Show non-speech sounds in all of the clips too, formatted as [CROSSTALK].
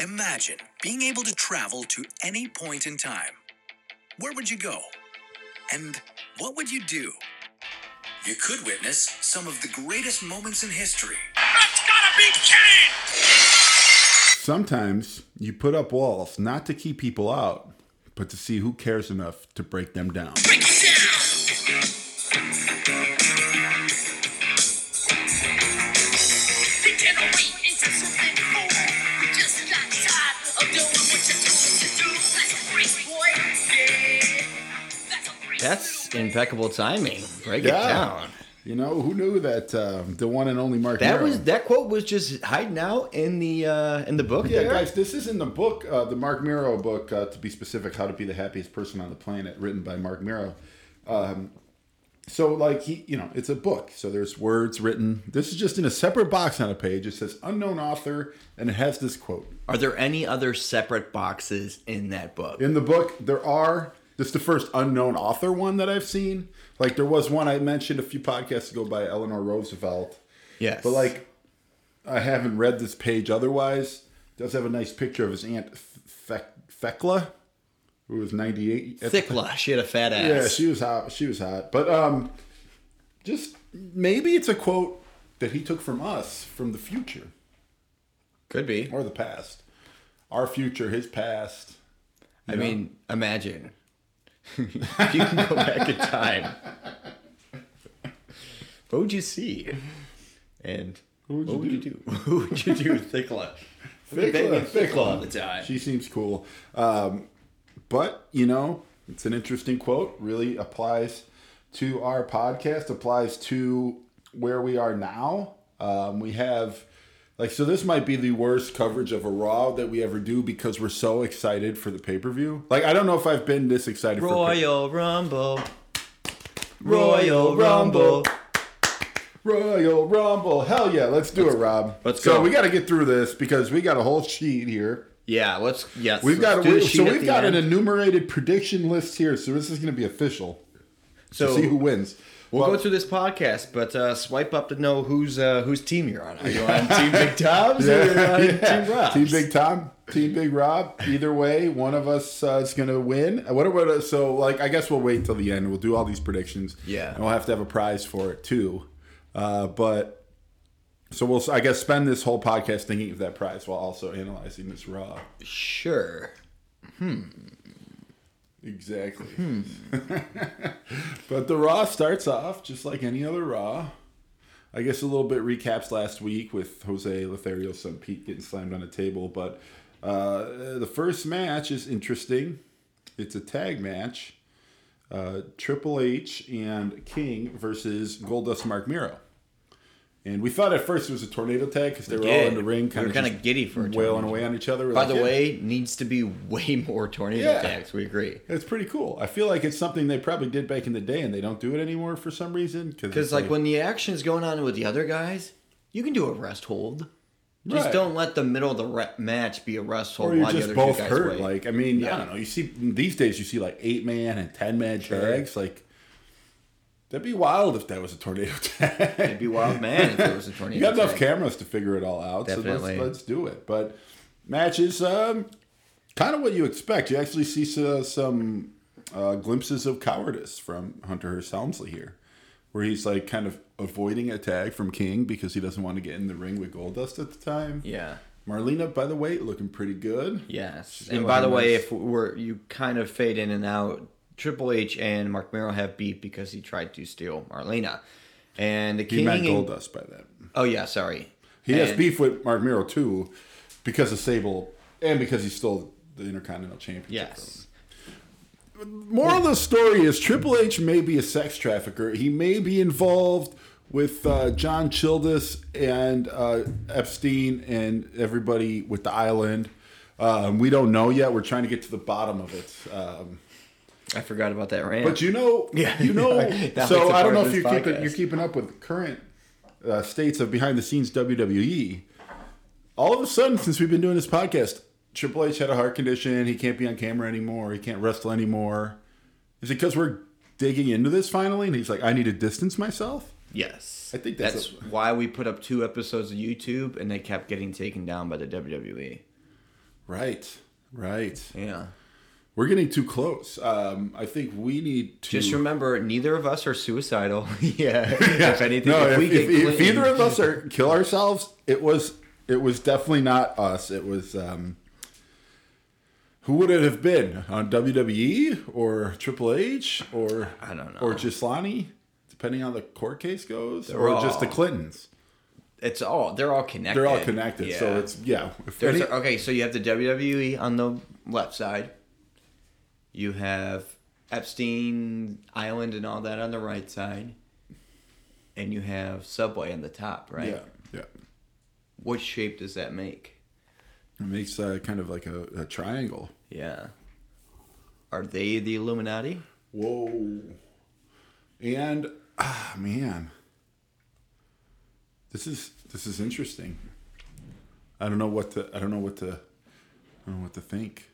Imagine being able to travel to any point in time. Where would you go? And what would you do? You could witness some of the greatest moments in history. That's gotta be Kane! Sometimes you put up walls not to keep people out, but to see who cares enough to break them down. Break it down! That's a break. That's impeccable timing. Break it down. You know who knew that um, the one and only Mark. That Nero- was that quote was just hiding out in the uh in the book Yeah, there. guys, this is in the book, uh, the Marc Mero book, uh, to be specific, How to Be the Happiest Person on the Planet, written by Marc Mero. Um, so, like, he, you know, it's a book. So there's words written. This is just in a separate box on a page. It says unknown author, and it has this quote. Are there any other separate boxes in that book? In the book, there are. This is the first unknown author one that I've seen. Like, there was one I mentioned a few podcasts ago by Eleanor Roosevelt. Yes. But like, I haven't read this page otherwise. It does have a nice picture of his aunt Fe- who was ninety eight. Thicla, she had a fat ass. Yeah, she was hot. She was hot. But um, just maybe it's a quote that he took from us, from the future could be. or the past. Our future, his past. I mean, imagine [LAUGHS] you can go back in time. What would you see? And would what you would you do? [LAUGHS] Who would you do with [LAUGHS] Thicla? Thicla, Thicla all the time. She seems cool. Um, but, you know, it's an interesting quote. Really applies to our podcast, applies to where we are now. Um, we have, like, so this might be the worst coverage of a Raw that we ever do because we're so excited for the pay per view. Like, I don't know if I've been this excited for pay- Royal Rumble. Royal Rumble. Royal Rumble. Hell yeah, let's do it, Rob. let's so go. we got to get through this because we got a whole sheet here. Yeah, let's. Yes, We've let's got we, sheet so we've got end. an enumerated prediction list here. So this is going to be official. So to see who wins. We'll Well, go through this podcast, but uh, swipe up to know whose uh, whose team you're on. Are you on [LAUGHS] Team Big Tom's or Yeah, on yeah. Team Rob's? Team Big Tom, Team Big Rob. Either way, one of us uh, is going to win. What about uh, so? Like, I guess we'll wait till the end. We'll do all these predictions. Yeah. and we'll have to have a prize for it too. Uh, but so we'll, I guess, spend this whole podcast thinking of that prize while also analyzing this raw. Sure. Exactly. Hmm. [LAUGHS] but the Raw starts off just like any other Raw. I guess a little bit recaps last week with Jose Lothario's son Pete getting slammed on a table. But uh, the first match is interesting. It's a tag match. Uh, Triple H and King versus Goldust Marc Mero. And we thought at first it was a tornado tag because they were all in the ring, We kind were of kinda giddy for a wailing away on each other. We're By like, the yeah. way, needs to be [LAUGHS] way more tornado Yeah. attacks. We agree. It's pretty cool. I feel like it's something they probably did back in the day, and they don't do it anymore for some reason. Because like when the action is going on with the other guys, you can do a rest hold. Just Right. don't let the middle of the re- match be a rest hold or you're just other both hurt. Like I mean, I Yeah. don't know. You see these days, you see like eight man and ten man tags. Like that'd be wild if that was a tornado [LAUGHS] tag. It'd be wild man if it was a [LAUGHS] tornado. you got enough tag. cameras to figure it all out. Definitely. So let's, let's do it. But matches, um, kind of what you expect. You actually see so- some uh, glimpses of cowardice from Hunter Hearst Helmsley here, where he's like kind of avoiding a tag from King because he doesn't want to get in the ring with Goldust at the time. Yeah. Marlena, by the way, looking pretty good. Yes. And by the way, if we're you kind of fade in and out, Triple H and Marc Mero have beef because he tried to steal Marlena. And the He King meant and- Goldust by that. Oh yeah, sorry. He has beef with Marc Mero too, because of Sable and because he stole the Intercontinental Championship. Yes. Moral of the story is Triple H may be a sex trafficker. He may be involved with uh, John Childess and uh, Epstein and everybody with the island. Um, we don't know yet. We're trying to get to the bottom of it. Um, I forgot about that rant. But you know, [LAUGHS] Yeah. you know. [LAUGHS] So I don't know if you're keeping you're keeping up with current uh, states of behind the scenes WWE. All of a sudden, since we've been doing this podcast, Triple H had a heart condition. He can't be on camera anymore. He can't wrestle anymore. Is it because we're digging into this finally? And he's like, I need to distance myself. yes. I think that's that's a- why we put up two episodes of YouTube and they kept getting taken down by the WWE. Right. Right. Yeah. We're getting too close. Um, I think we need to Just remember, neither of us are suicidal. [LAUGHS] yeah. If anything, No, if, if, we if, get if either of us are [LAUGHS] kill ourselves, it was it was definitely not us. It was um, who would it have been on WWE or Triple H or I don't know. or Ghislaine, depending on the court case goes, They're or just the Clintons. it's all they're all connected. They're all connected, so it's yeah. Any- okay, so you have the WWE on the left side. You have Epstein Island and all that on the right side. And you have Subway on the top, right? yeah, yeah. What shape does that make? It makes uh, kind of like a, a triangle. Yeah. Are they the Illuminati? Whoa. And ah man. This is this is interesting. I don't know what to I don't know what to I don't know what to think.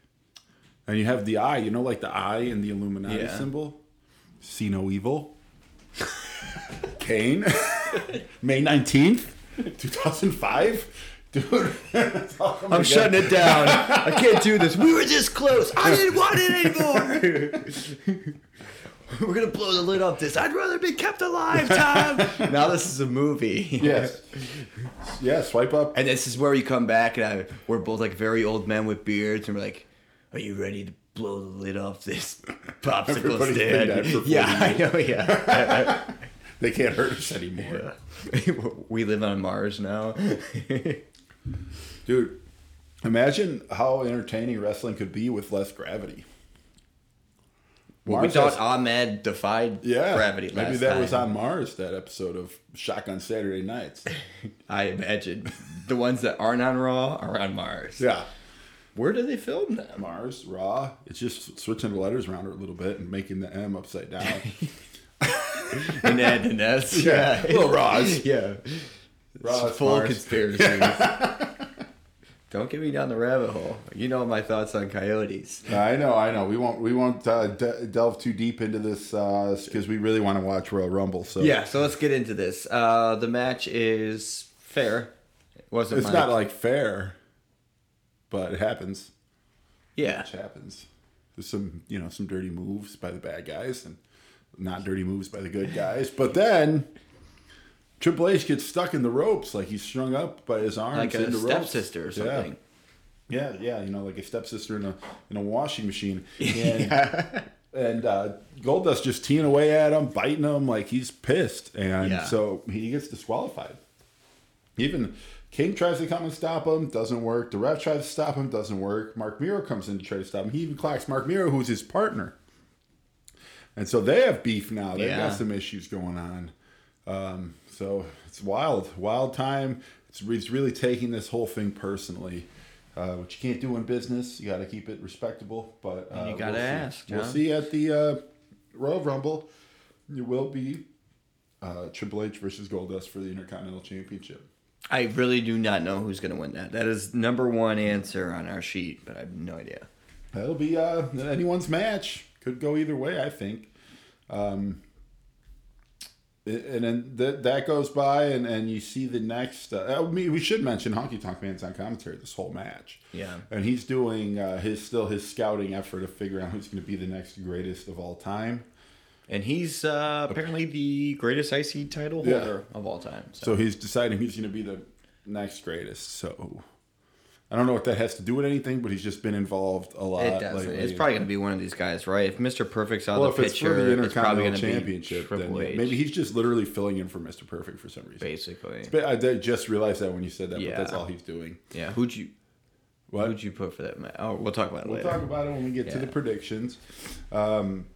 And you have the eye, you know, like the eye in the Illuminati Yeah. symbol. See no evil. [LAUGHS] Kane. [LAUGHS] May nineteenth, two thousand five. Dude, [LAUGHS] that's I'm shutting it down. I can't do this. We were this close. I didn't want it anymore. We're gonna blow the lid off this. I'd rather be kept alive, Tom. now this is a movie. Yes. Yeah, swipe up. And this is where you come back, and I, we're both like very old men with beards, and we're like, "Are you ready to blow the lid off this [LAUGHS] popsicle Everybody's been dead stand?" Yeah, 40 I know. Yeah, [LAUGHS] They can't hurt us anymore. [LAUGHS] we live on Mars now. Dude, imagine how entertaining wrestling could be with less gravity. Well, we thought has- Ahmed defied yeah, gravity last maybe that time. was on Mars. That episode of Shotgun Saturday Nights. I imagine the ones that aren't on Raw are on Mars. yeah, Where do they film them? Mars Raw. It's just switching the letters around a little bit and making the M upside down. [LAUGHS] And Ed and S. Yeah, little Raws. [LAUGHS] Yeah. Raw's Full Mars. conspiracies. [LAUGHS] Don't get me down the rabbit hole. You know my thoughts on coyotes. I know, I know. We won't, we won't uh, de- delve too deep into this because we really want to watch Royal Rumble. So Yeah, so let's get into this. Uh, the match is fair. It wasn't it's my- not like fair, but it happens. yeah. it happens. There's some, you know, some dirty moves by the bad guys and not dirty moves by the good guys. But then Triple H gets stuck in the ropes, like he's strung up by his arms Like in a the ropes. stepsister or something. Yeah. yeah, yeah, you know, like a stepsister in a in a washing machine. [LAUGHS] And, and uh, Goldust just teeing away at him, biting him like he's pissed, and Yeah. so he gets disqualified. Even King tries to come and stop him, doesn't work. The ref tries to stop him, doesn't work. Marc Mero comes in to try to stop him. He even clocks Marc Mero, who's his partner. And so they have beef now. They've Yeah. got some issues going on. Um, so it's wild, wild time. It's, it's really taking this whole thing personally, uh, which you can't do in business. You got to keep it respectable. But uh, you gotta we'll see. ask, We'll see at the uh, Royal Rumble. It will be uh, Triple H versus Goldust for the Intercontinental Championship. I really do not know who's going to win that. That is number one answer on our sheet, but I have no idea. That'll be uh, anyone's match. Could go either way, I think. Um, and then that that goes by, and, and you see the next. Uh, I mean, we should mention Honky Tonk Man's on commentary this whole match. Yeah. and he's doing uh, his still his scouting effort to figure out who's going to be the next greatest of all time. And he's uh, apparently the greatest IC title Yeah. holder of all time. So, So he's deciding he's going to be the next greatest. So I don't know what that has to do with anything, but he's just been involved a lot. it does. It's probably going to be one of these guys, right? If Mr. Perfect's on Well, the it's for picture, the it's, probably going to be Championship, then H, maybe he's just literally filling in for Mr. Perfect for some reason. basically. But I just realized that when you said that, Yeah. but that's all he's doing. Yeah. Who'd you What? Who'd you put for that? Oh, we'll talk about it We'll later. talk about it when we get to the predictions. Um,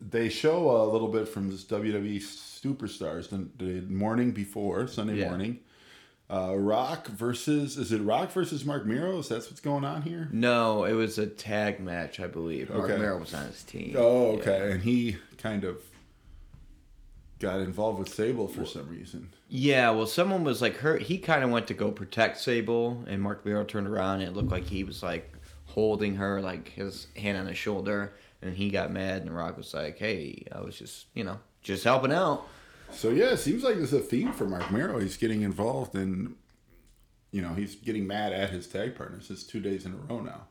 they show a little bit from this WWE Superstars the, the morning before Sunday Yeah. morning. Uh, Rock versus is it Rock versus Marc Mero? Is that what's going on here? No, it was a tag match, I believe. Mark Okay. Mero was on his team. Oh, okay. Yeah. And he kind of got involved with Sable for some reason. Yeah, well, someone was like hurt. He kind of went to go protect Sable, and Marc Mero turned around, and it looked like he was like holding her, like his hand on his shoulder, and he got mad, and Rock was like, "Hey, I was just, you know, just helping out." So yeah, it seems like there's a theme for Marc Mero. He's getting involved in you know, he's getting mad at his tag partners. It's two days in a row now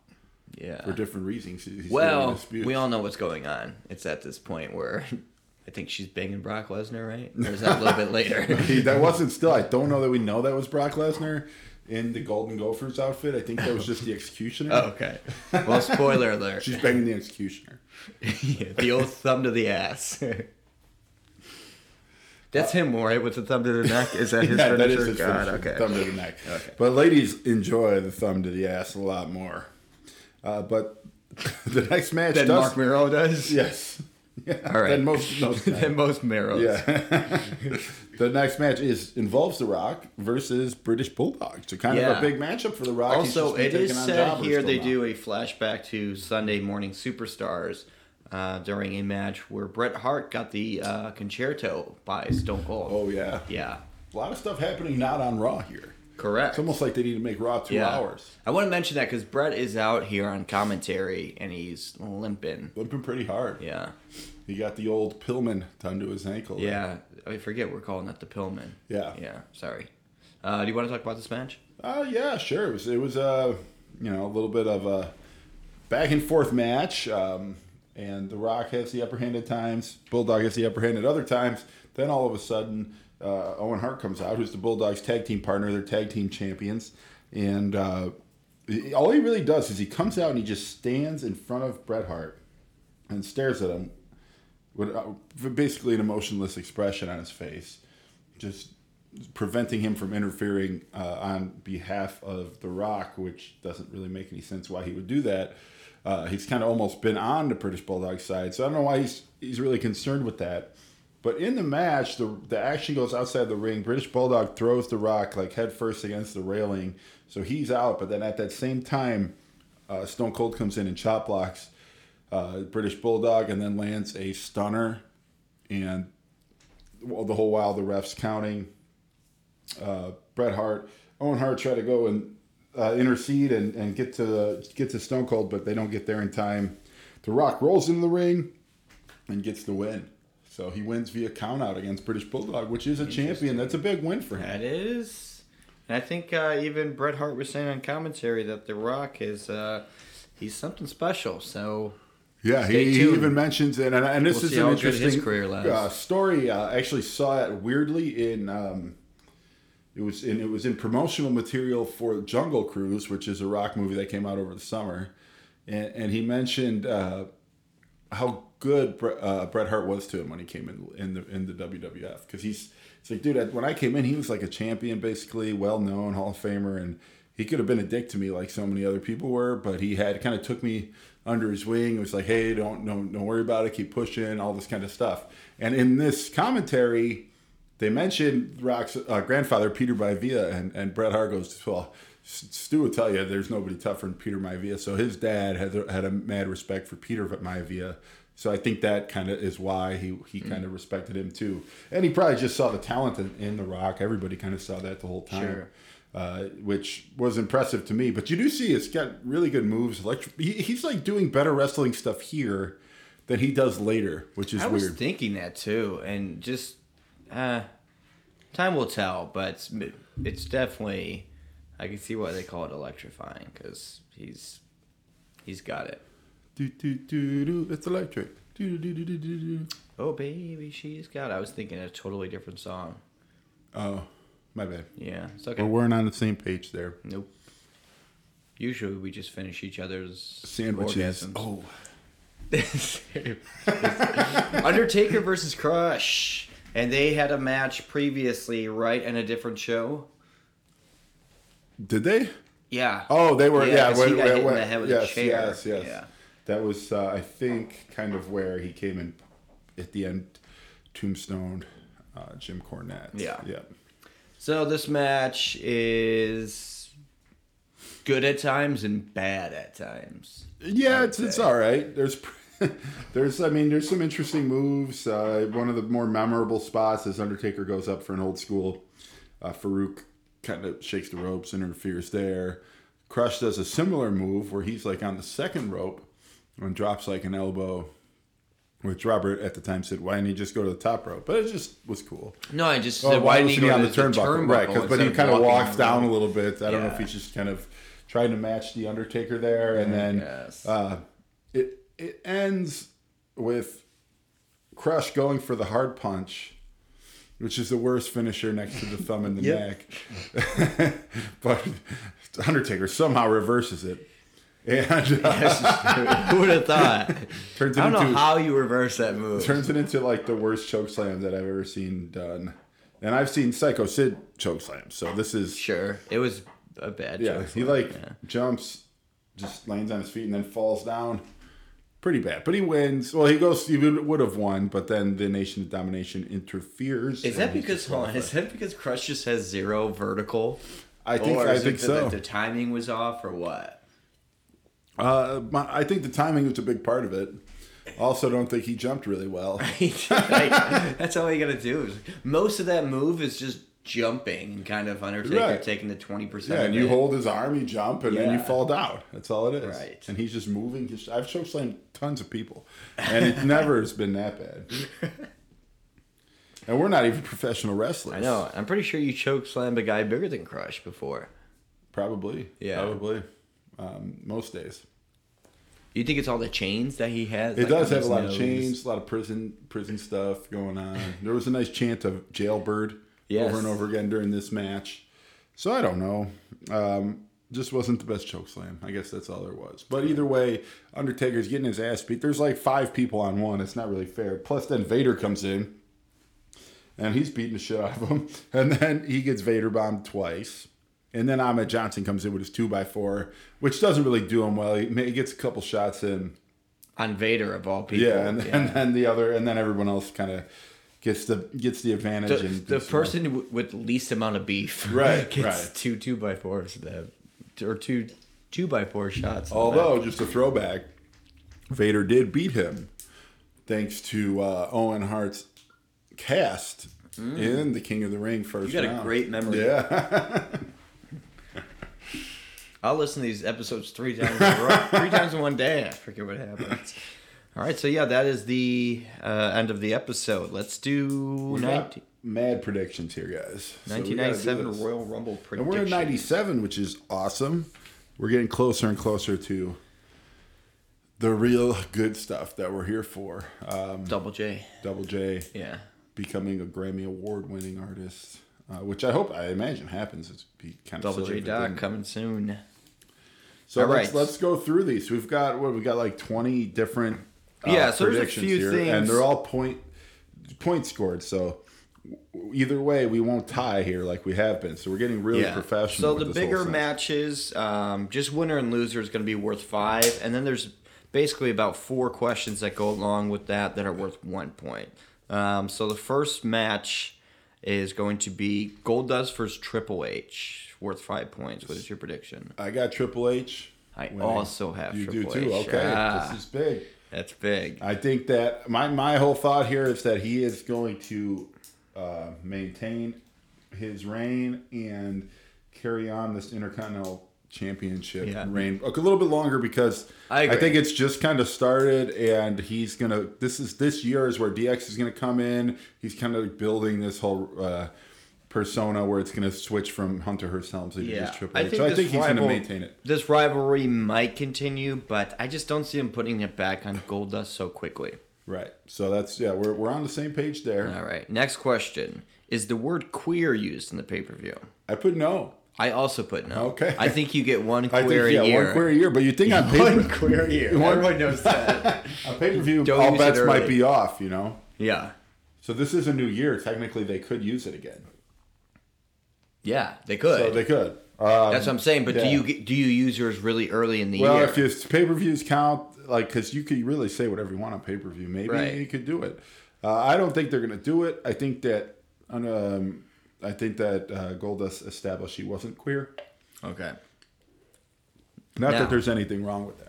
Yeah. for different reasons. He's Well, we all know what's going on. It's at this point where [LAUGHS] I think she's banging Brock Lesnar, right? Or is that a little bit later? [LAUGHS] That wasn't still. I don't know that we know that was Brock Lesnar in the Golden Gophers outfit. I think that was just the executioner. oh, [LAUGHS] okay. Well, spoiler alert. She's banging the executioner. [LAUGHS] Yeah, the old thumb to the ass. That's him, right? With the thumb to the neck. Is that his yeah, that finisher? is his God, finisher, okay. Thumb to the neck. Okay. But ladies enjoy the thumb to the ass a lot more. Uh, but [LAUGHS] the next match does. Marc Mero does. yes. Yeah. All right. Then most, most [LAUGHS] Then most Miros. Yeah. [LAUGHS] the next match is involves The Rock versus British Bulldog. So kind of a big matchup for The Rock. Also, it is said here they now. do a flashback to Sunday Morning Superstars uh, during a match where Bret Hart got the uh, concerto by Stone Cold. Oh yeah. Yeah, A lot of stuff happening not on Raw here. Correct. It's almost like they need to make Raw two yeah. hours. I want to mention that because Bret is out here on commentary and he's limping. Limping pretty hard. Yeah, He got the old Pillman done to his ankle. yeah. I forget we're calling that the Pillman. Yeah. Yeah. Sorry. Uh, do you want to talk about this match? Uh, yeah, sure. It was, it was uh, you know, a little bit of a back and forth match. Um, and The Rock has the upper hand at times. Bulldog has the upper hand at other times. Then all of a sudden, uh, Owen Hart comes out, who's the Bulldog's tag team partner. They're tag team champions. And uh, all he really does is he comes out and he just stands in front of Bret Hart and stares at him with uh, basically an emotionless expression on his face. Just preventing him from interfering uh, on behalf of The Rock, which doesn't really make any sense why he would do that. Uh, he's kind of almost been on the British Bulldog side, so I don't know why he's he's really concerned with that. But in the match, the the action goes outside the ring. British Bulldog throws The Rock like head first against the railing, so he's out. But then at that same time, uh, Stone Cold comes in and chop blocks uh, British Bulldog, and then lands a stunner, and well, the whole while the refs counting uh, Bret Hart, Owen Hart try to go and uh, intercede and, and get to the, get to Stone Cold, but they don't get there in time. The Rock rolls into the ring and gets the win. So he wins via countout against British Bulldog, which is a champion. That's a big win for him. That is. And I think uh, even Bret Hart was saying on commentary that The Rock is uh, he's something special. So Yeah, he, he even mentions it, and, and this We'll is an how good his interesting career uh, story. Uh, I actually saw it weirdly in um, it was in it was in promotional material for Jungle Cruise, which is a rock movie that came out over the summer, and, and he mentioned uh, how good uh, Bret Hart was to him when he came in in the in the WWF because he's it's like dude when I came in he was like a champion basically well known Hall of Famer and he could have been a dick to me like so many other people were but he had kind of took me under his wing it was like hey don't don't don't worry about it keep pushing all this kind of stuff and in this commentary they mentioned Rock's uh, grandfather Peter Maivia and and Bret Hart goes well. Stu will tell you there's nobody tougher than Peter Maivia. So his dad had had a mad respect for Peter Maivia. So I think that kind of is why he he kind of respected him too. And he probably just saw the talent in, in The Rock. Everybody kind of saw that the whole time. Sure. Uh, which was impressive to me. But you do see it's got really good moves. Electri- he, he's like doing better wrestling stuff here than he does later, which is I was thinking that too, and just uh, time will tell. But it's, it's definitely I can see why they call it electrifying because he's he's got it. Do, do, do, do, it's electric. Do, do, do, do, do, do. Oh baby, she's got. I was thinking a totally different song. Oh, my bad. Yeah, it's okay. Well, we're not on the same page there. Nope. Usually we just finish each other's Sandwiches. orgasms. Oh, [LAUGHS] Undertaker versus Crush, and they had a match previously, right, in a different show. did they? Yeah. Oh, they were. Yeah, Yeah, he got hit in the head with a chair. Yes, yes. Yeah. That was, uh, I think, kind of where he came in at the end, tombstone, uh, Jim Cornette. Yeah. yeah. So this match is good at times and bad at times. Yeah, it's it's all right. There's [LAUGHS] there's I mean there's some interesting moves. Uh, one of the more memorable spots is Undertaker goes up for an old school. Uh, Faarooq kind of shakes the ropes, interferes there. Crush does a similar move where he's like on the second rope and drops like an elbow which Robert at the time said, "Why didn't he just go to the top rope?" But it just was cool. No, I just Oh, said, why didn't he wasn't go on to the turnbuckle? Right, 'cause- but he kind of walking walks down road? a little bit. I don't know if Yeah. he's just kind of trying to match the Undertaker there, and then Yes. uh, it it ends with Crush going for the hard punch, which is the worst finisher next to the thumb in the [LAUGHS] neck. [LAUGHS] but Undertaker somehow reverses it, and uh, [LAUGHS] Who would have thought? turns it I don't know how you reverse that move. turns it into like the worst choke slam that I've ever seen done. And I've seen Psycho Sid choke slams, so this is Sure, it was a bad. yeah. He slam, like yeah. jumps, just lands on his feet, and then falls down. Pretty bad, but he wins. Well, he goes. He would have won, but then the Nation of Domination interferes. Is [LAUGHS] that because hold on, is that because Crush just has zero vertical? I think or I is think so. The timing was off, or what? Uh, my, I think the timing was a big part of it. Also, don't think he jumped really well. [LAUGHS] That's all you gotta do. Most of that move is just jumping and kind of Undertaker Right. taking the twenty percent. Yeah, and you hold his arm, you jump, and then you fall down. That's all it is. Right. And he's just moving. Just, I've choke slammed tons of people, and it [LAUGHS] never has been that bad. And we're not even professional wrestlers. I know. I'm pretty sure you choke slammed a guy bigger than Crush before. Probably. Yeah. Probably. Um, most days. You think it's all the chains that he has? It like, does have a lot nose? of chains, a lot of prison prison stuff going on. There was a nice chant of jailbird Yes. over and over again during this match. So I don't know. Um, just wasn't the best choke slam. I guess that's all there was. But either way, Undertaker's getting his ass beat. There's like five people on one. It's not really fair. Plus, then Vader comes in, and he's beating the shit out of him. [LAUGHS] And then he gets Vader bombed twice. And then Ahmed Johnson comes in with his two by four, which doesn't really do him well. He, he gets a couple shots in. on Vader of all people. Yeah, and, and then the other, and then everyone else kind of gets the gets the advantage. the, and the person with least amount of beef, [LAUGHS] Right, [LAUGHS] gets right. two two by fours that or two two by four shots. Although, just a throwback, Vader did beat him thanks to uh, Owen Hart's cast in the King of the Ring first. Mm. You got a great memory. Yeah, [LAUGHS] I'll listen to these episodes three times, in a row, [LAUGHS] three times in one day. I forget what happens. [LAUGHS] All right, so yeah, that is the uh, end of the episode. Let's do We got 19, mad predictions here, guys. So we gotta do 1997 this. Royal Rumble And we're in '97, which is awesome. We're getting closer and closer to the real good stuff that we're here for. Um, Double J. Double J. Yeah. becoming a Grammy award winning artist, uh, which I hope I imagine happens. It's be kind of Double J Doc coming soon. So All let's right. let's go through these. We've got what we got like twenty different uh, Yeah, so there's a predictions few here, things- and they're all point point scored. So either way, we won't tie here like we have been. So we're getting really professional. So the bigger matches, um, just winner and loser is going to be worth five, and then there's basically about four questions that go along with that that are worth one point. Um, so the first match is going to be Goldust versus Triple H, worth five points. What is your prediction? I got Triple H. I winning. also have you Triple do too. H. Okay, Ah. this is big. That's big. I think that my my whole thought here is that he is going to uh, maintain his reign and carry on this Intercontinental Championship Yeah. reign a little bit longer because I agree. think it's just kind of started and he's gonna. This is this year is where DX is gonna come in. He's kind of building this whole. Uh, persona where it's going to switch from Hunter Helmsley to Yeah, just Triple I H. think so I think he's going to maintain it. This rivalry might continue, but I just don't see him putting it back on Goldust so quickly. Right. So that's yeah. We're we're on the same page there. All right. Next question: Is the word queer used in the pay per view? I put no. I also put no. Okay. I think you get one [LAUGHS] queer think yeah, a year. one queer a year, but you think on [LAUGHS] paper, One queer a year. One- Everyone knows that. [LAUGHS] on pay per view, all bets might be off. You know. yeah. So this is a new year. Technically, they could use it again. Yeah, they could. So they could. Um, That's what I'm saying. But yeah. do you do you use yours really early in the well, year? Well, if you pay per views count, like, because you could really say whatever you want on pay per view. Maybe Right. you could do it. Uh, I don't think they're going to do it. I think that. Um, I think that uh, Goldust established he wasn't queer. okay. Not Now- that there's anything wrong with that.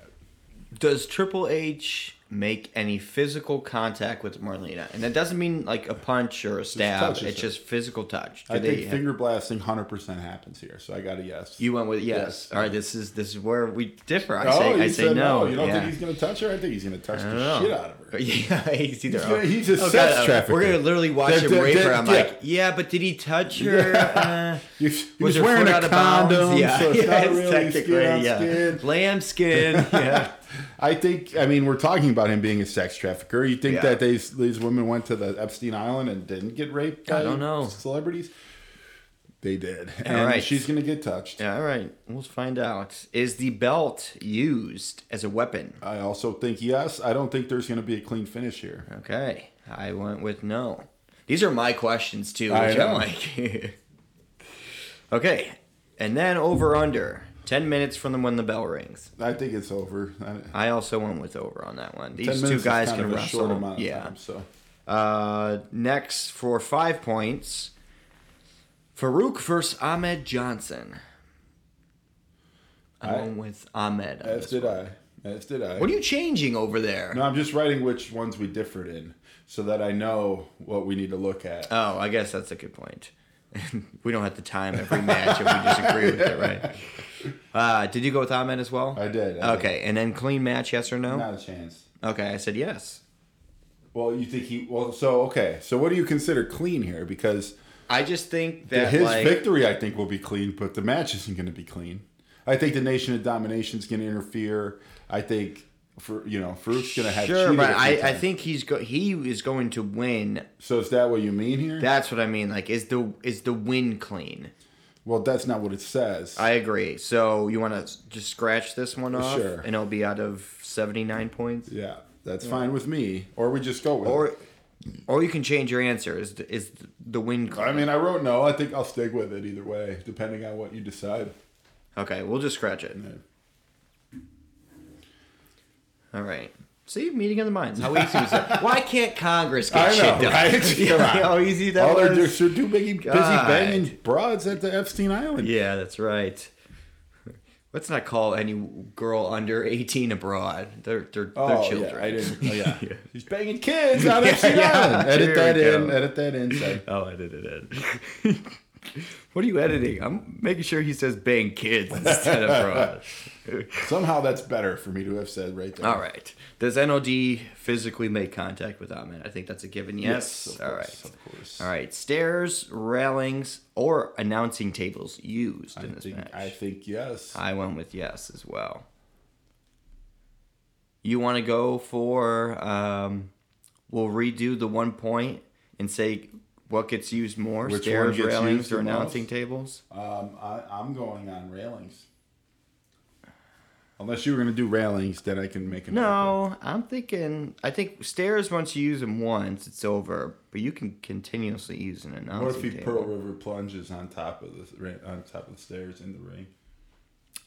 Does Triple H make any physical contact with Marlena, and that doesn't mean like a punch or a stab. touches it's just physical touch. Do I they think have- finger blasting 100% happens here, so I got a yes. you went with yes. Yes. All right, this is this is where we differ. I oh, say I say said no. You don't yeah. think he's going to touch her? I think he's going to touch the know. shit out of her. [LAUGHS] Yeah, he's either. He's gonna- he's a oh, sex God, trafficker. We're gonna literally watch That- him that- rape her. I'm yeah. like, yeah, but did he touch her? Uh, [LAUGHS] You- He was was wearing a out of bounds? condom, Yeah, so it's [LAUGHS] yeah, not really skin on yeah. skin. Lamb skin. Yeah. I think. I mean, we're talking about him being a sex trafficker. You think Yeah. that these these women went to the Epstein Island and didn't get raped? By I don't know. Celebrities. They did, All and right. she's gonna get touched. yeah. All right. We'll find out. Is the belt used as a weapon? I also think yes. I don't think there's gonna be a clean finish here. Okay. I went with no. These are my questions too, which know. I'm like. [LAUGHS] okay. And then over under. 10 minutes from when the bell rings. I think it's over. I, I also went with over on that one. These two guys can wrestle. short amount of yeah. time, so Uh, next for five points, Faarooq versus Ahmed Johnson. I'm I- going with Ahmed. as did one. I. As did I. What are you changing over there? No, I'm just writing which ones we differed in, so that I know what we need to look at. Oh, I guess that's a good point. [LAUGHS] we don't have to time every match if we disagree with it, right? [LAUGHS] Uh, did you go with Ahmed as well? I did, I did. okay, and then clean match, yes or no? Not a chance. Okay, I said yes. Well, you think he? Well, so okay. So what do you consider clean here? Because I just think that his like, victory, I think, will be clean, but the match isn't going to be clean. I think the Nation of Domination is going to interfere. I think for you know, Faarooq's going to have Sure, but I, I think he's go he is going to win. So is that what you mean here? That's what I mean. Like, is the is the win clean? Well, that's not what it says. I agree. So you want to just scratch this one off, Sure. and it'll be out of seventy nine points, yeah, that's fine with me. Or we just go with. or it. or you can change your answer. Is the, is the win clean? I mean, I wrote no. I think I'll stick with it either way, depending on what you decide. okay, we'll just scratch it. All right. See, meeting of the minds. How easy was that? Why can't Congress get I shit know, done? right? [LAUGHS] Yeah. How easy that All they're just they're too busy, busy banging broads at the Epstein Island. Yeah, that's right. Let's not call any girl under 18 abroad. They're they're, Oh, they're children. yeah, I didn't. Oh, yeah. [LAUGHS] [LAUGHS] Yeah. He's banging kids on Epstein yeah. Island. Edit that in. go. Edit that in. Oh, I did it. in. [LAUGHS] what are you editing? I'm making sure he says bang kids instead of. [LAUGHS] Somehow that's better for me to have said right there. All right. Does NOD physically make contact with Ahmed? I think that's a given. Yes. Yes. All course, right. Of course. All right. Stairs, railings, or announcing tables used I in this think, match. I think yes. I went with yes as well. You want to go for? Um, we'll redo the one point and say what gets used more: Which stairs, railings, or announcing most? tables. Um, I, I'm going on railings. Unless you were going to do railings, then I can make a No, I'm thinking. I think stairs. Once you use them once, it's over. But you can continuously use an announcing What if table. Pearl River plunges on top of the on top of the stairs in the ring?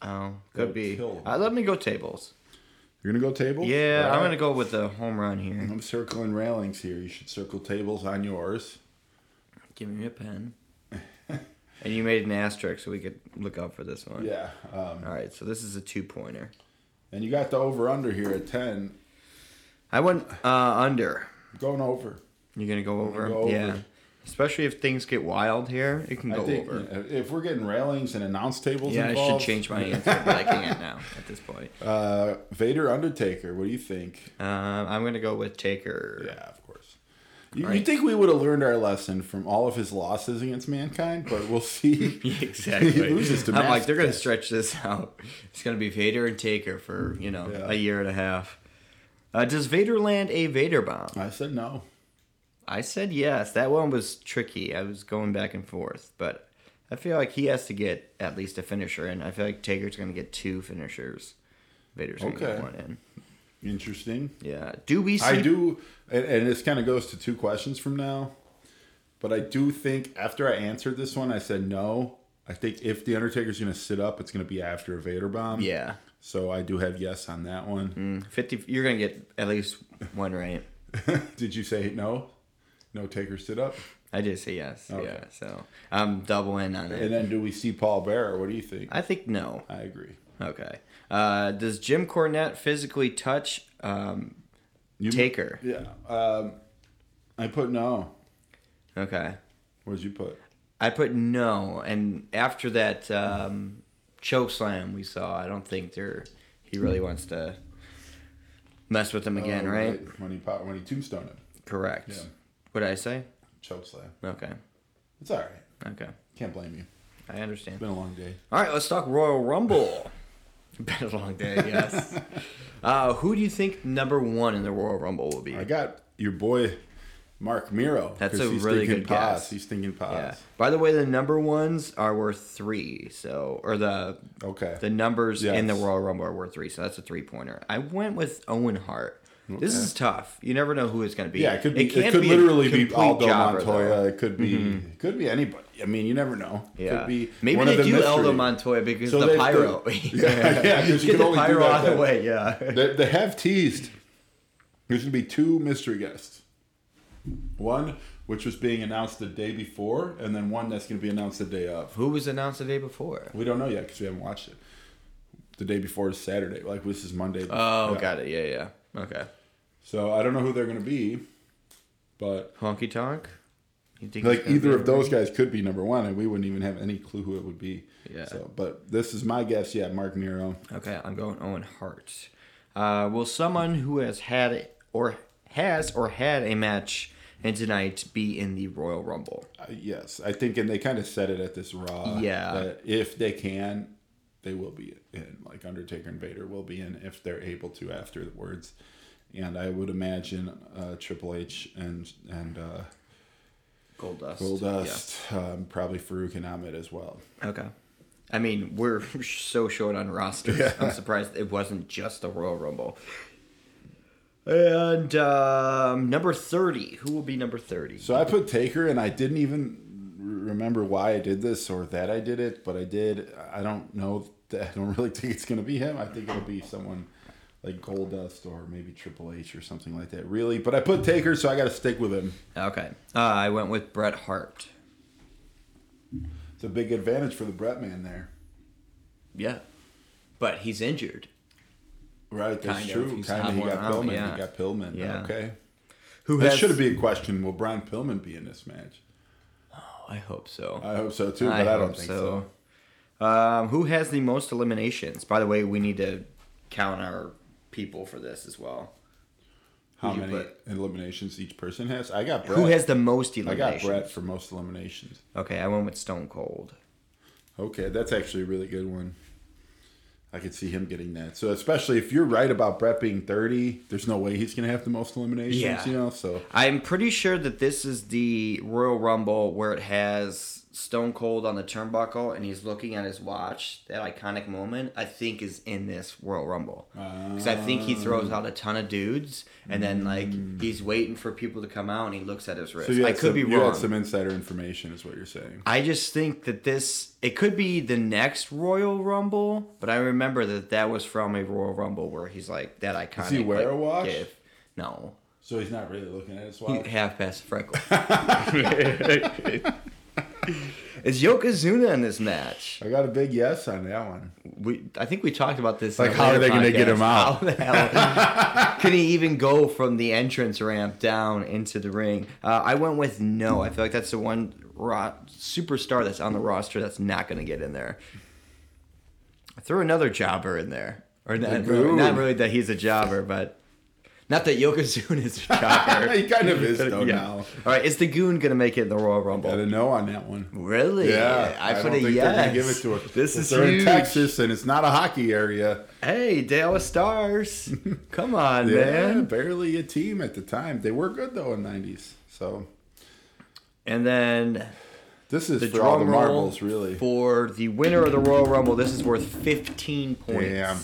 Oh, could be. Uh, let me go tables. You're gonna go table? Yeah, I'm gonna go with the home run here. I'm circling railings here. You should circle tables on yours. Give me a pen. and you made an asterisk so we could look out for this one. Yeah. Um, All right, so this is a two pointer. and you got the over under here at ten. I went uh, under. Going over. You're gonna go over. go over. Yeah. Especially if things get wild here, it can I go think over. if we're getting railings and announce tables Yeah, I should change my answer, but I [LAUGHS] can't now at this point. Uh, Vader Undertaker. What do you think? Um, I'm gonna go with Taker. Yeah, of You, you think we would have learned our lesson from all of his losses against mankind, but we'll see. [LAUGHS] exactly. he loses to I'm like, they're gonna stretch this out. It's gonna be Vader and Taker for you know Yeah. a year and a half. Uh, does Vader land a Vader bomb? I said no. I said yes. That one was tricky. I was going back and forth, but I feel like he has to get at least a finisher in. I feel like Taker's gonna get two finishers. Vader's gonna Okay. get one in. Interesting. Yeah. Do we see? I do, and, and this kind of goes to two questions from now. But I do think after I answered this one, I said no. I think if the Undertaker's going to sit up, it's going to be after a Vader bomb. Yeah. So I do have yes on that one. Mm, Fifty. You're gonna get at least one right. [LAUGHS] [LAUGHS] Did you say no? No Taker sit up. I did say yes. Okay. Yeah. So I'm double in on it. And then do we see Paul Bearer? What do you think? I think no. I agree. Okay. Uh, does Jim Cornette physically touch um, You- Taker. Yeah. Um, I put no. Okay. Where'd you put? I put no, and after that um, choke slam we saw, I don't think they're he really wants to mess with him again, Oh, right? When he pop, when he tombstone him, Correct. Yeah. What did I say? choke slam. Okay. It's all right. Okay. Can't blame you. I understand. It's been a long day. All right, let's talk Royal Rumble. [LAUGHS] Been a long day, yes. [LAUGHS] uh, who do you think number one in the Royal Rumble will be? I got your boy Marc Mero. That's a he's really good pause. guess. He's thinking pause. Yeah. By the way, the number ones are worth three. So, or the Okay. the numbers in the Royal Rumble are worth three. So that's a three pointer. I went with Owen Hart. This is tough. You never know who it's going to be. Yeah, it could be. It, can't could be literally be Aldo Montoya. though. It could be. Mm-hmm. It could be anybody. I mean, you never know. It Yeah, Could be maybe one they of the do mystery. Aldo Montoya because So the they- pyro. [LAUGHS] yeah, [LAUGHS] yeah, you Get can the only do pyro that out of the way. Yeah. They, they have teased. There's gonna be two mystery guests. One which was being announced the day before, and then one that's gonna be announced the day of. Who was announced the day before? We don't know yet because we haven't watched it. The day before is Saturday. Like this is Monday. Oh, Yeah. got it. Yeah, yeah. Okay. So I don't know who they're gonna be, but Honky Tonk. You think like either of those guys could be number one, and we wouldn't even have any clue who it would be. Yeah. So, but this is my guess. Yeah, Marc Mero. Okay, I'm going Owen Hart. Uh, will someone who has had or has or had a match in tonight be in the Royal Rumble? Uh, yes, I think, and they kind of said it at this Raw. Yeah. that if they can, they will be in. Like Undertaker and Vader will be in if they're able to afterwards. And I would imagine uh, Triple H and and uh, Goldust. Goldust, um, probably Faarooq and Ahmed as well. Okay. I mean, we're [LAUGHS] so short on rosters. I'm surprised it wasn't just the Royal Rumble. And um, number 30. Who will be number 30? So I put Taker, and I didn't even remember why I did this or that I did it, but I did. I don't know. That, [LAUGHS] I don't really think it's gonna be him. I think it'll be someone like Goldust or maybe Triple H or something like that. Really, but I put Taker, so I got to stick with him. Okay. Uh, I went with Bret Hart. It's a big advantage for the Bret man there. Yeah. But he's injured. Right, that's Kind true. He's Kind of. He got Pillman. yeah. He got Pillman. Yeah. Okay. Who That has should be a question. Will Brian Pillman be in this match? I hope so. I hope so too, but I, don't think so. Um, who has the most eliminations? By the way, we need to count our people for this as well. How many eliminations each person has? I got Bret. Who has the most eliminations? I got Bret for most eliminations. Okay, I went with Stone Cold. Okay, that's actually a really good one. I could see him getting that. So especially if you're right about Bret being 30, there's no way he's going to have the most eliminations, Yeah. you know? So I'm pretty sure that this is the Royal Rumble where it has Stone Cold on the turnbuckle and he's looking at his watch. That iconic moment, I think, is in this Royal Rumble. Because I think he ah. throws out a ton of dudes and then, like, mm. he's waiting for people to come out and he looks at his wrist. so you I could some, be you wrong. had some insider information is what you're saying. I just think that this it could be the next Royal Rumble, but I remember that that was from a Royal Rumble where he's like that iconic. he wear like, a watch? gif. No, So he's not really looking at his watch. half past freckle. [LAUGHS] [LAUGHS] [LAUGHS] [LAUGHS] Is Yokozuna in this match? I got a big yes on that one. We, I think we talked about this. Like, how are they gonna get him out? How the hell [LAUGHS] can he even go from the entrance ramp down into the ring? Uh, I went with no. I feel like that's the one ro- superstar that's on the roster that's not going to get in there. I threw another jobber in there, or not, not really that he's a jobber, but not that Yokozuna is a [LAUGHS] jobber. he kind of is though Yeah. now. All right, is the Goon going to make it in the Royal Rumble? I Got a no on that one. Really? Yeah, I, put don't a yes. they're gonna give it to us. This is they're huge. in Texas and it's not a hockey area. Hey, Dallas Stars. [LAUGHS] Come on, Yeah, man. barely a team at the time. They were good though in '90s. So And then this is the for all the marbles, really. for the winner of the Royal Rumble. This is worth 15 points. Damn.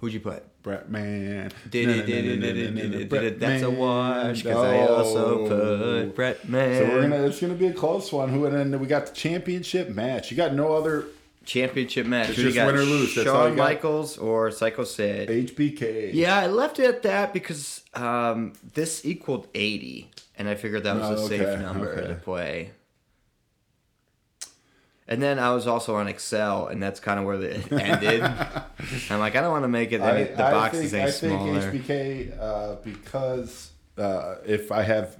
Who'd you put? Bret Man. Did it, did it, did it, did it, did it. That's a wash because I also put Bret Man. So we're gonna. It's gonna be a close one. Who and then we got the championship match. You got no other championship match. It's just got? win or lose, that's all Shawn. Michaels or Psycho Sid? HBK. Yeah, I left it at that because um, this equaled 80, and I figured that was Oh, a safe number okay. to play. And then I was also on Excel, and that's kind of where it [LAUGHS] ended. I'm like, I don't want to make it I, any, the I boxes think, any I think smaller. HBK uh, because uh, if I have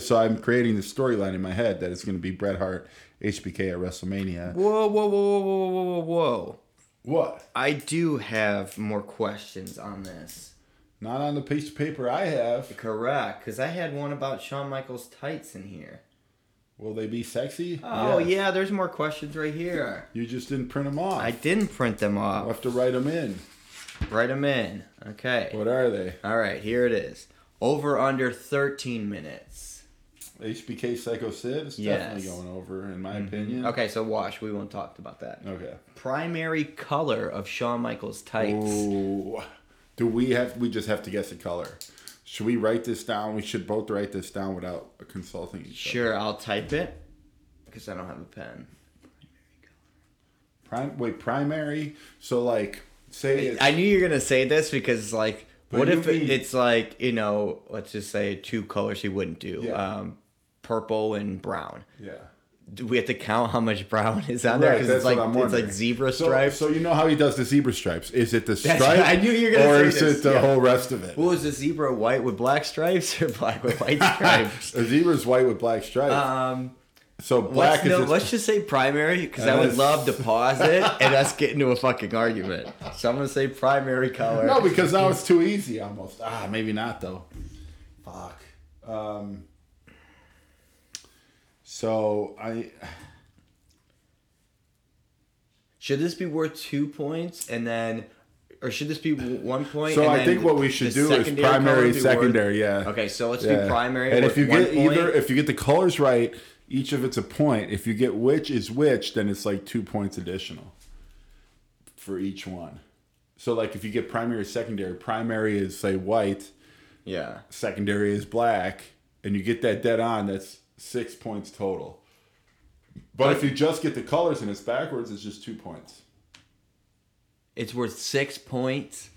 so I'm creating the storyline in my head that it's going to be Bret Hart HBK at WrestleMania. Whoa, whoa, whoa, whoa, whoa, whoa, whoa, whoa! What? I do have more questions on this. Not on the piece of paper I have. Correct, because I had one about Shawn Michaels tights in here. Will they be sexy? Oh Yes. yeah, there's more questions right here. You just didn't print them off. I didn't print them off. I'll have to write them in. Write them in. Okay. What are they? All right, here it is. Over under 13 minutes. HBK Psycho Sid is Yes. definitely going over, in my mm-hmm. opinion. Okay, so wash. We won't talk about that. Okay. Primary color of Shawn Michaels tights. Ooh. Do we have? We just have to guess the color. Should we write this down? We should both write this down without consulting each other. Sure, I'll type it because I don't have a pen. other. Prime, wait, primary. So like, say it's, I knew you were gonna say this because like, But what you if it, mean- it's like you know, let's just say two colors you wouldn't do, Yeah. um, purple and brown. yeah. Do we have to count how much brown is on there? Because it's like it's like zebra stripes. So, you know how he does the zebra stripes? Is it the stripe? I knew you were gonna Or say is this, it the yeah. whole rest of it? what was the zebra white with black stripes or black with white [LAUGHS] stripes? A zebra's white with black stripes. um, so black let's, is no, let's just say primary because I would love to pause it [LAUGHS] and us get into a fucking argument. So I'm gonna say primary color. No, because now it's too easy almost. Ah, maybe not though. Fuck. Um, so I Should this be worth two points and then, or should this be one point? so I think what we should do is primary, be worth- secondary. Yeah. Okay, so let's Yeah. do primary. And if you get point. either, if you get the colors right, each of it's a point. If you get which is which, then it's like two points additional for each one. So like if you get primary, secondary, primary is say white, yeah, secondary is black, and you get that dead on, that's six points total. But if you just get the colors and it's backwards, it's just two points. it's worth six points.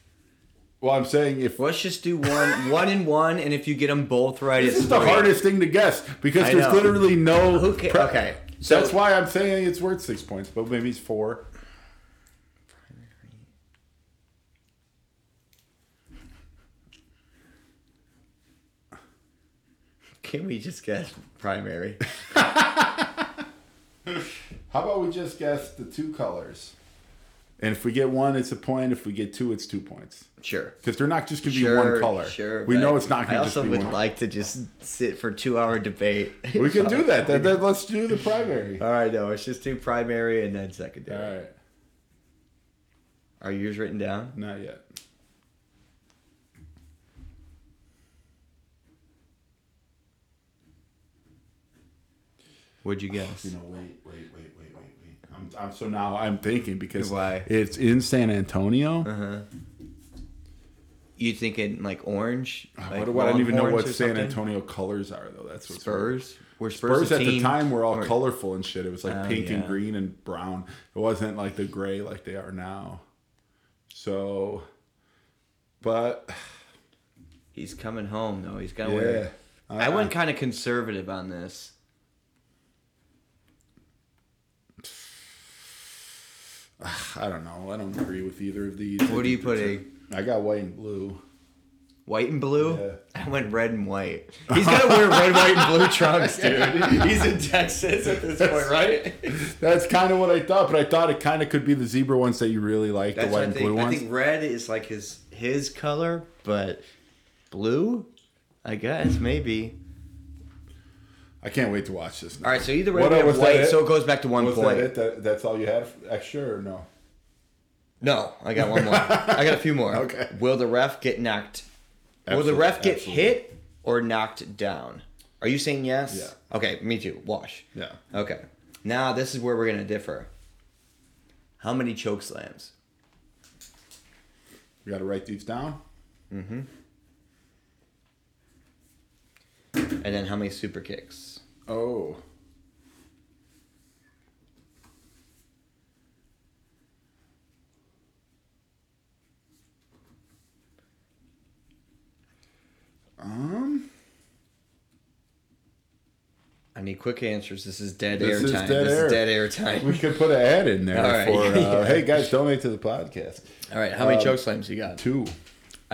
Well, I'm saying if Let's just do one, one and one, and if you get them both right, this it's is the three. hardest thing to guess because I there's know. literally no. Who ca- pre- okay, so- that's why I'm saying it's worth six points, but maybe it's four. Can we just guess primary? [LAUGHS] How about we just guess the two colors? And if we get one, it's a point. If we get two, it's two points. Sure. Because they're not just going to be Sure, one color. Sure. We but know it's not I going to just also be would one. like to just sit for two hour debate. [LAUGHS] we can do that. Then, then let's do the primary. All right, no, it's just do primary and then All secondary. right. Are yours written down? Not yet. What'd you [SIGHS] guess? You know, wait, wait, wait, wait, wait, wait. I'm, I'm so now I'm thinking because Why? it's in San Antonio. Uh-huh. You thinking like orange? Uh, Like what do I don't even know what San something? Antonio colors are though. That's what's Spurs. Were Spurs, Spurs at the time were all Or- colorful and shit. It was like Oh, pink and green and brown. It wasn't like the gray like they are now. So, but [SIGHS] He's coming home though. He's gonna yeah, wear. I went kind of conservative on this. [SIGHS] I don't know. I don't agree with either of these. What are you putting? I got white and blue. White and blue. Yeah. I went red and white. [LAUGHS] He's gonna wear red, white, and blue trunks, dude. [LAUGHS] He's in Texas at this point, right? [LAUGHS] That's kind of what I thought, but I thought it kind of could be the zebra ones that you really like, That's the white and think. blue ones. I think red is like his his color, but blue, I guess maybe. I can't wait to watch this. Now. All right, so either way What- we have white, so it goes back to one Was point. that it? That, that's all you had extra or no? No, I got one more. I got a few more. [LAUGHS] Okay. Will the ref get knocked? Will the ref get absolutely. hit or knocked down? Are you saying yes? Yeah. Okay, me too. Wash. Yeah. Okay. Now this is where we're gonna differ. How many choke slams? You got to write these down. Mm-hmm. And then how many super kicks? Oh. Um. I'm need quick answers. This is dead This air is time. dead this air. is dead air time. We could put an ad in there [LAUGHS] right. for, uh, [LAUGHS] Yeah. hey guys, donate to the podcast. All right, how many Um, choke slams you got? Two.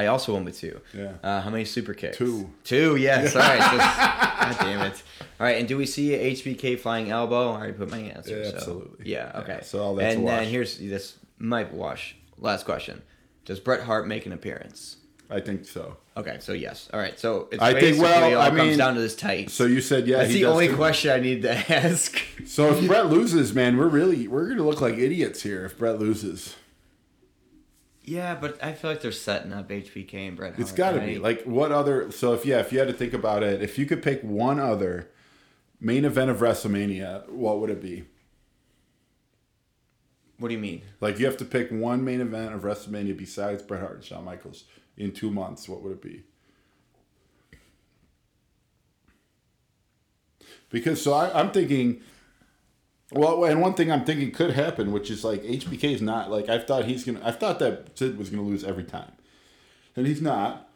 I also went with two. Yeah. Uh, how many super kicks? Two. Two, yes. All right. Just, [LAUGHS] God damn it. All right, and do we see a HBK flying elbow? I already put my answer. Yeah, so- absolutely. Yeah, Yeah, okay. so all that's And then here's this might wash. Last question. Does Bret Hart make an appearance? I think so. Okay, so yes. All right, so it's I think, well, all I comes mean, down to this tight. So you said yeah. That's he the only too. question I need to [LAUGHS] ask. So if Bret loses, man, we're really we're gonna look like idiots here if Bret loses. Yeah, but I feel like they're setting up HBK and Bret Hart. It's got to be like what other? So if yeah, if you had to think about it, if you could pick one other main event of WrestleMania, what would it be? What do you mean? Like you have to pick one main event of WrestleMania besides Bret Hart and Shawn Michaels in two months. What would it be? Because so I, I'm thinking, well, and one thing I'm thinking could happen, which is like HBK is not like I thought he's gonna. I thought that Sid was gonna lose every time, and he's not.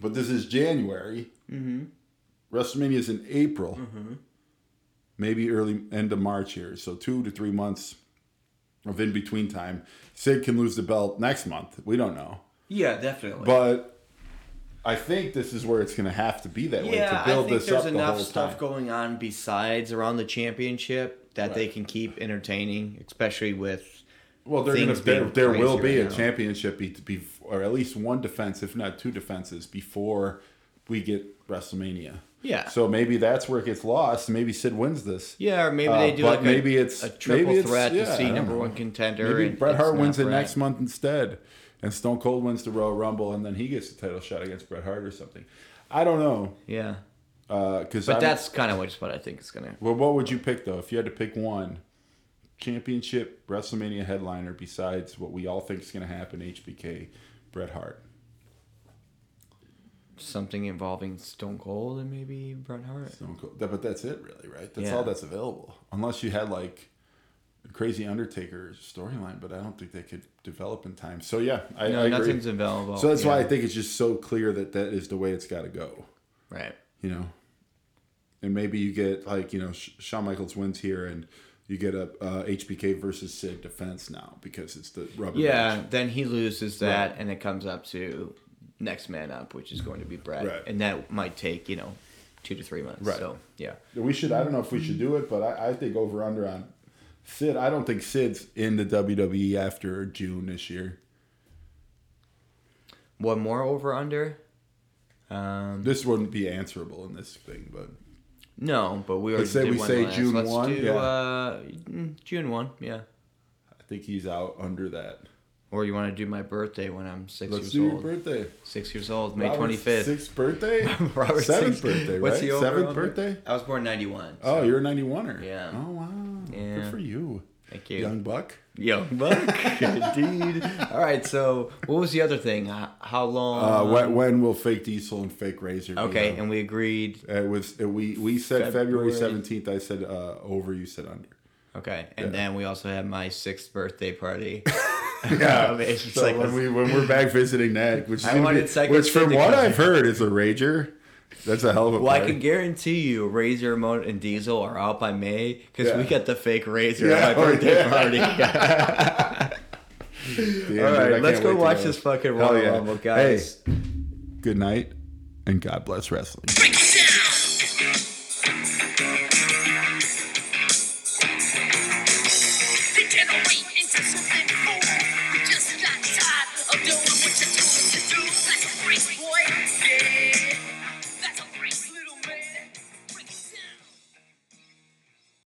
But this is January. Mm-hmm. WrestleMania is in April. Maybe early end of March here, so two to three months of in between time. Sid can lose the belt next month. We don't know. Yeah, definitely. But I think this is where it's going to have to be that way to build I think this there's up the enough whole stuff time. going on besides around the championship that they can keep entertaining, especially with. well, they're gonna, there, there will be right a championship, be, be, or at least one defense, if not two defenses, before we get WrestleMania. Yeah. So maybe that's where it gets lost. Maybe Sid wins this. Yeah, or maybe Uh, they do but like maybe a, it's a triple maybe it's- threat yeah, to see number one contender. Maybe Bret Hart wins it next month instead, and Stone Cold wins the Royal Rumble, and then he gets the title shot against Bret Hart or something. I don't know, Yeah, uh, because but that's kind of what I think is gonna. well. What would you pick though if you had to pick one championship WrestleMania headliner besides what we all think is going to happen? HBK, Bret Hart. Something involving Stone Cold and maybe Bret Hart. Stone Cold. But that's it, really, right? That's Yeah. all that's available. Unless you had like crazy Undertaker storyline, but I don't think they could develop in time. So yeah, I, No, I agree. nothing's available. So that's why I think it's just so clear that that is the way it's got to go. Right. You know, and maybe you get like you know Shawn Michaels wins here, and you get a uh, HBK versus Sid defense now because it's the rubber. Yeah, match. then he loses that, Right. and it comes up to next man up, which is going to be Bret, Right. and that might take you know two to three months. Right. So yeah, We should. I don't know if we should do it, but I, I think over under on Sid. I don't think Sid's in the WWE after June this year. one more over under. Um, This wouldn't be answerable in this thing, but no, but we already Let's say we one say last. June Let's 1, do yeah. uh, mm, June one, yeah. I think he's out under that. Or you want to do my birthday when I'm 6 Let's years do your old? birthday. Six years old, May twenty fifth. Sixth birthday? [LAUGHS] Robert Seventh birthday, right? What's the over Seventh birthday? I was born ninety one. Oh, you're a 91er. Yeah. Oh, wow. Yeah. Good for you. Thank you. Young buck. Young buck, [LAUGHS] indeed. All right, so what was the other thing? H- How long? Uh, when, when will fake diesel and fake razor? okay, and we agreed. it was it, we we said February seventeenth. I said uh, over. You said under. Okay, and Yeah. then we also had my sixth birthday party. [LAUGHS] [LAUGHS] Yeah. Um, it's so like when we when we're back visiting that, which I wanted be, which from what. I've heard is a rager. That's a hell of a Well, I can guarantee you, Razor, and Diesel are out by May because Yeah. we got the fake Razor Yeah, at my oh, birthday yeah. party. [LAUGHS] Damn, All dude, right, can't let's go watch go. this fucking Royal yeah. Rumble, guys. Hey, good night, and God bless wrestling.